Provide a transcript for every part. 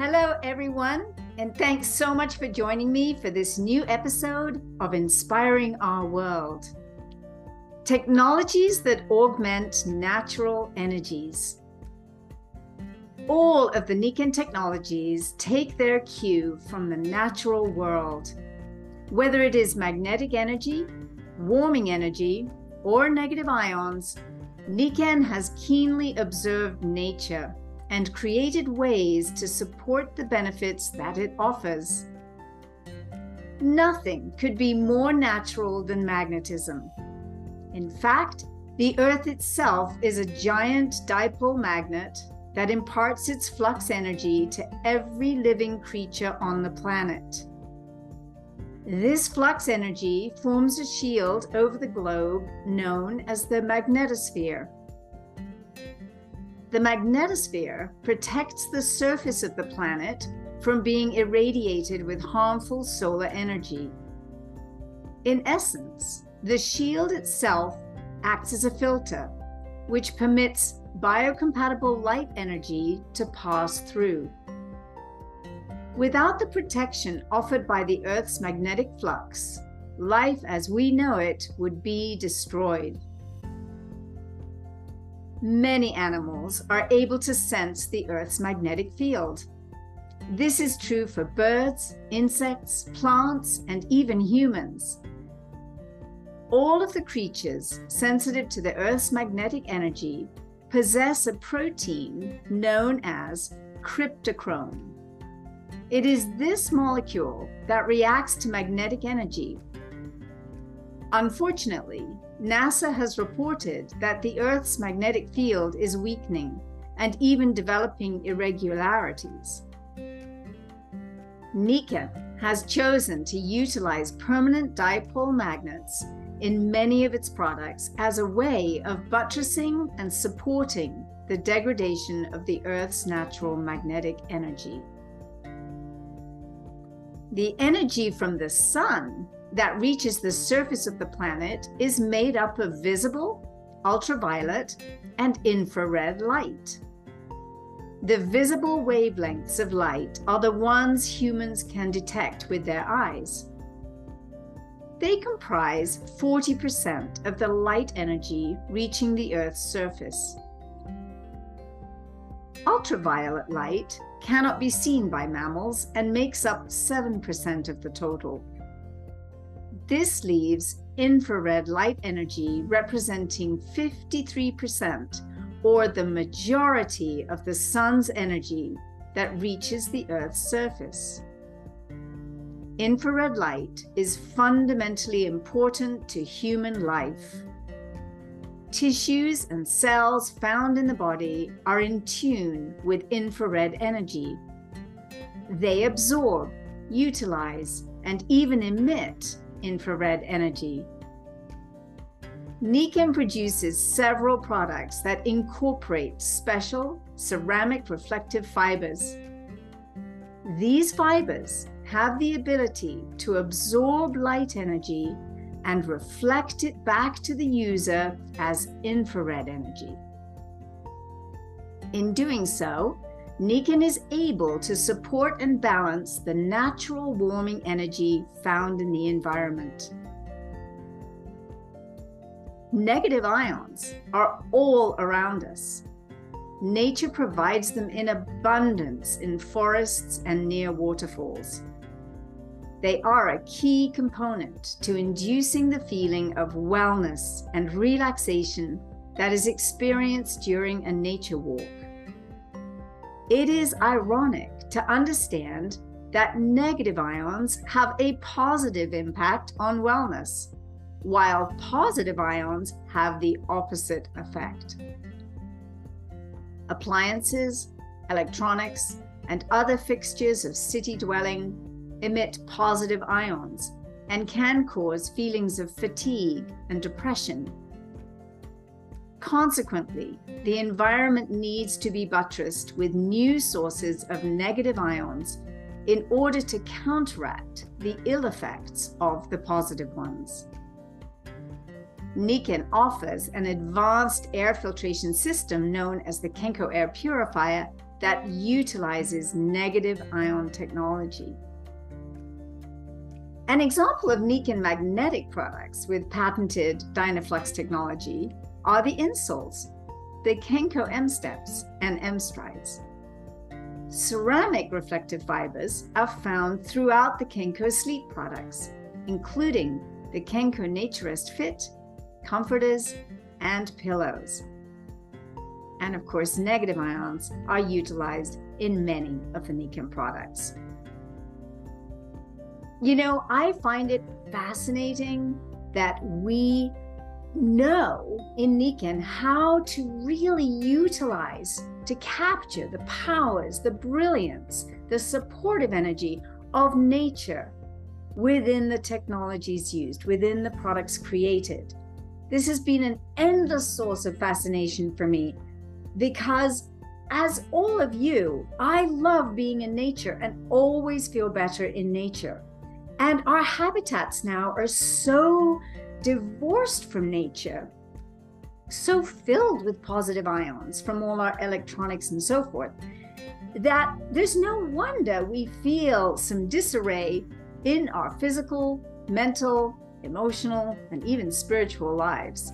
Hello, everyone, and thanks so much for joining me for this new episode of Inspiring Our World. Technologies that augment natural energies. All of the Nikken technologies take their cue from the natural world. Whether it is magnetic energy, warming energy, or negative ions, Nikken has keenly observed nature and created ways to support the benefits that it offers. Nothing could be more natural than magnetism. In fact, the Earth itself is a giant dipole magnet that imparts its flux energy to every living creature on the planet. This flux energy forms a shield over the globe known as the magnetosphere. The magnetosphere protects the surface of the planet from being irradiated with harmful solar energy. In essence, the shield itself acts as a filter, which permits biocompatible light energy to pass through. Without the protection offered by the Earth's magnetic flux, life as we know it would be destroyed many animals are able to sense the Earth's magnetic field. This is true for birds, insects, plants, and even humans. All of the creatures sensitive to the Earth's magnetic energy possess a protein known as cryptochrome. It is this molecule that reacts to magnetic energy. Unfortunately, NASA has reported that the Earth's magnetic field is weakening and even developing irregularities. Nikken has chosen to utilize permanent dipole magnets in many of its products as a way of buttressing and supporting the degradation of the Earth's natural magnetic energy. The energy from the sun that reaches the surface of the planet is made up of visible, ultraviolet, and infrared light. The visible wavelengths of light are the ones humans can detect with their eyes. They comprise 40% of the light energy reaching the Earth's surface. Ultraviolet light cannot be seen by mammals and makes up 7% of the total. This leaves infrared light energy representing 53%, or the majority of the sun's energy that reaches the Earth's surface. Infrared light is fundamentally important to human life. Tissues and cells found in the body are in tune with infrared energy. They absorb, utilize, and even emit infrared energy. Nikken produces several products that incorporate special ceramic reflective fibers. These fibers have the ability to absorb light energy and reflect it back to the user as infrared energy. In doing so, Nikken is able to support and balance the natural warming energy found in the environment. Negative ions are all around us. Nature provides them in abundance in forests and near waterfalls. They are a key component to inducing the feeling of wellness and relaxation that is experienced during a nature walk. It is ironic to understand that negative ions have a positive impact on wellness, while positive ions have the opposite effect. Appliances, electronics, and other fixtures of city dwelling emit positive ions and can cause feelings of fatigue and depression Consequently, the environment needs to be buttressed with new sources of negative ions in order to counteract the ill effects of the positive ones. Nikken offers an advanced air filtration system known as the Kenko Air Purifier that utilizes negative ion technology. An example of Nikken magnetic products with patented Dynaflux technology are the insoles, the Kenko M steps and M strides. Ceramic reflective fibers are found throughout the Kenko sleep products, including the Kenko Naturest Fit, comforters, and pillows. And of course, negative ions are utilized in many of the Nikken products. You know, I find it fascinating that we know in Nikken how to really utilize, to capture the powers, the brilliance, the supportive energy of nature within the technologies used, within the products created. This has been an endless source of fascination for me because, as all of you, I love being in nature and always feel better in nature. And our habitats now are so divorced from nature, so filled with positive ions from all our electronics and so forth, that there's no wonder we feel some disarray in our physical, mental, emotional, and even spiritual lives.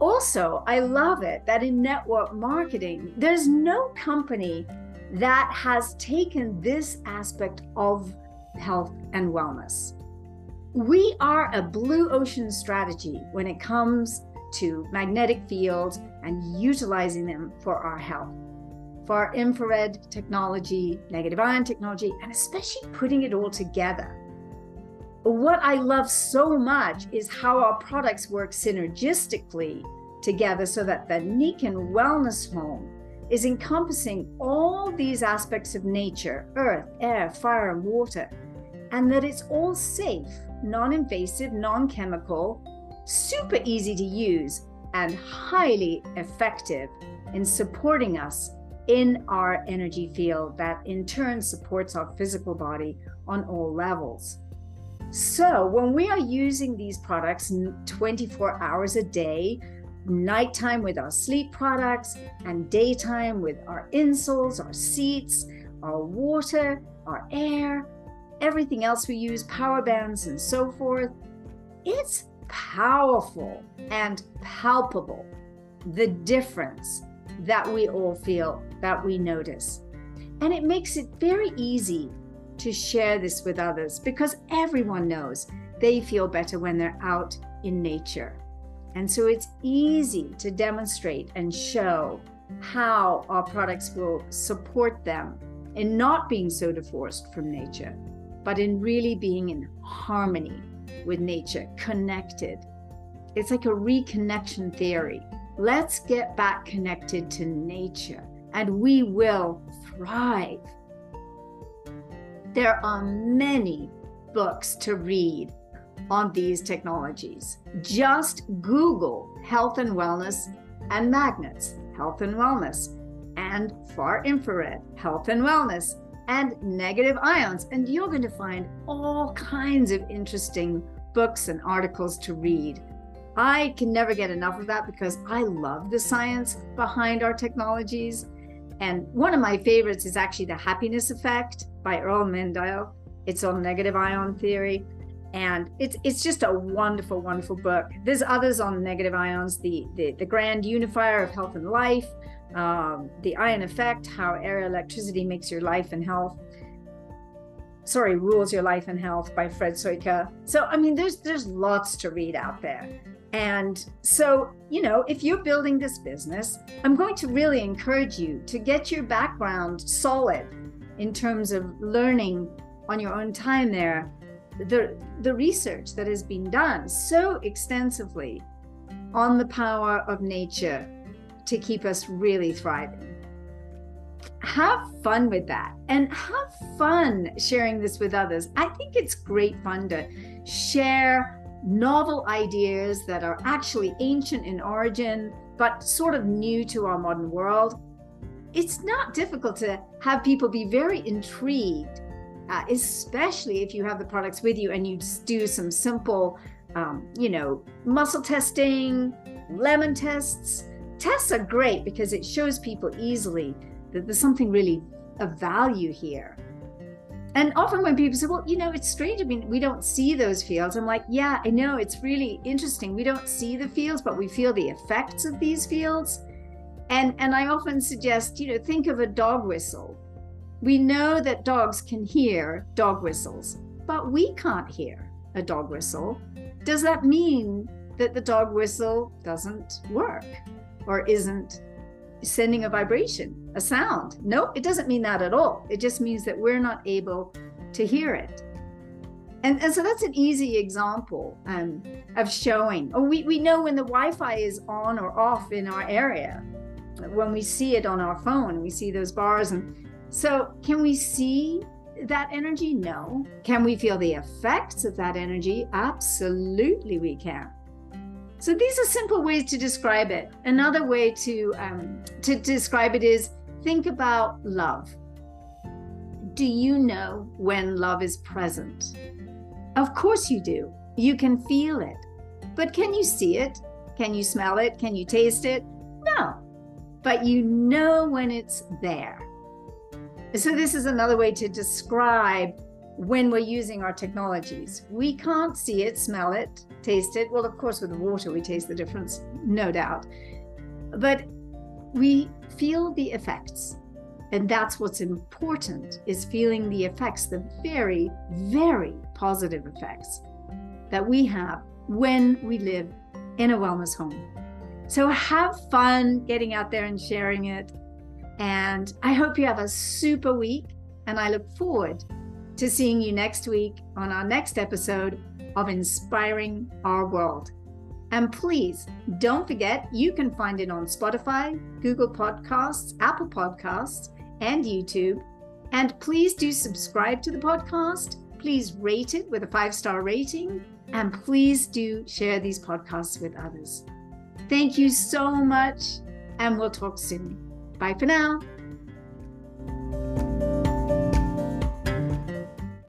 Also, I love it that in network marketing, there's no company that has taken this aspect of health and wellness. We are a blue ocean strategy when it comes to magnetic fields and utilizing them for our health, for our infrared technology, negative ion technology, and especially putting it all together. What I love so much is how our products work synergistically together so that the Nikken Wellness Home is encompassing all these aspects of nature earth, air, fire, and water, and that it's all safe non invasive, non chemical, super easy to use, and highly effective in supporting us in our energy field that in turn supports our physical body on all levels. So, when we are using these products 24 hours a day, nighttime with our sleep products, and daytime with our insoles, our seats, our water, our air, everything else we use, power bands and so forth, it's powerful and palpable the difference that we all feel, that we notice. And it makes it very easy to share this with others because everyone knows they feel better when they're out in nature. And so it's easy to demonstrate and show how our products will support them in not being so divorced from nature but in really being in harmony with nature, connected. It's like a reconnection theory. Let's get back connected to nature and we will thrive. There are many books to read on these technologies. Just Google health and wellness and magnets, health and wellness, and far infrared, health and wellness, and negative ions. And you're going to find all kinds of interesting books and articles to read. I can never get enough of that because I love the science behind our technologies. And one of my favorites is actually The Happiness Effect by Earl Nightingale. It's on negative ion theory. And it's it's just a wonderful, wonderful book. There's others on negative ions, the, the, the grand unifier of health and life, um, the ion effect, how air electricity makes your life and health. Sorry, rules your life and health by Fred Soyka. So I mean, there's there's lots to read out there. And so, you know, if you're building this business, I'm going to really encourage you to get your background solid in terms of learning on your own time there the the research that has been done so extensively on the power of nature to keep us really thriving. Have fun with that and have fun sharing this with others. I think it's great fun to share novel ideas that are actually ancient in origin, but sort of new to our modern world. It's not difficult to have people be very intrigued, uh, especially if you have the products with you and you do some simple, um, you know, muscle testing, lemon tests tests are great because it shows people easily that there's something really of value here. And often when people say, well, you know, it's strange. I mean, we don't see those fields. I'm like, yeah, I know. It's really interesting. We don't see the fields, but we feel the effects of these fields. And, and I often suggest, you know, think of a dog whistle. We know that dogs can hear dog whistles, but we can't hear a dog whistle. Does that mean that the dog whistle doesn't work or isn't sending a vibration, a sound. No, it doesn't mean that at all. It just means that we're not able to hear it. And, and so that's an easy example um, of showing. Oh, we, we know when the Wi Fi is on or off in our area, when we see it on our phone, we see those bars. And so, can we see that energy? No. Can we feel the effects of that energy? Absolutely, we can. So these are simple ways to describe it. Another way to um, to describe it is think about love. Do you know when love is present? Of course you do. You can feel it. But can you see it? Can you smell it? Can you taste it? No. But you know when it's there. So, this is another way to describe when we're using our technologies. We can't see it, smell it, taste it. Well, of course, with the water, we taste the difference, no doubt. But we feel the effects. And that's what's important is feeling the effects, the very, very positive effects that we have when we live in a wellness home. So have fun getting out there and sharing it. And I hope you have a super week. And I look forward to seeing you next week on our next episode of Inspiring Our World. And please don't forget, you can find it on Spotify, Google Podcasts, Apple Podcasts, and YouTube. And please do subscribe to the podcast. Please rate it with a five star rating. And please do share these podcasts with others. Thank you so much. And we'll talk soon. Bye for now.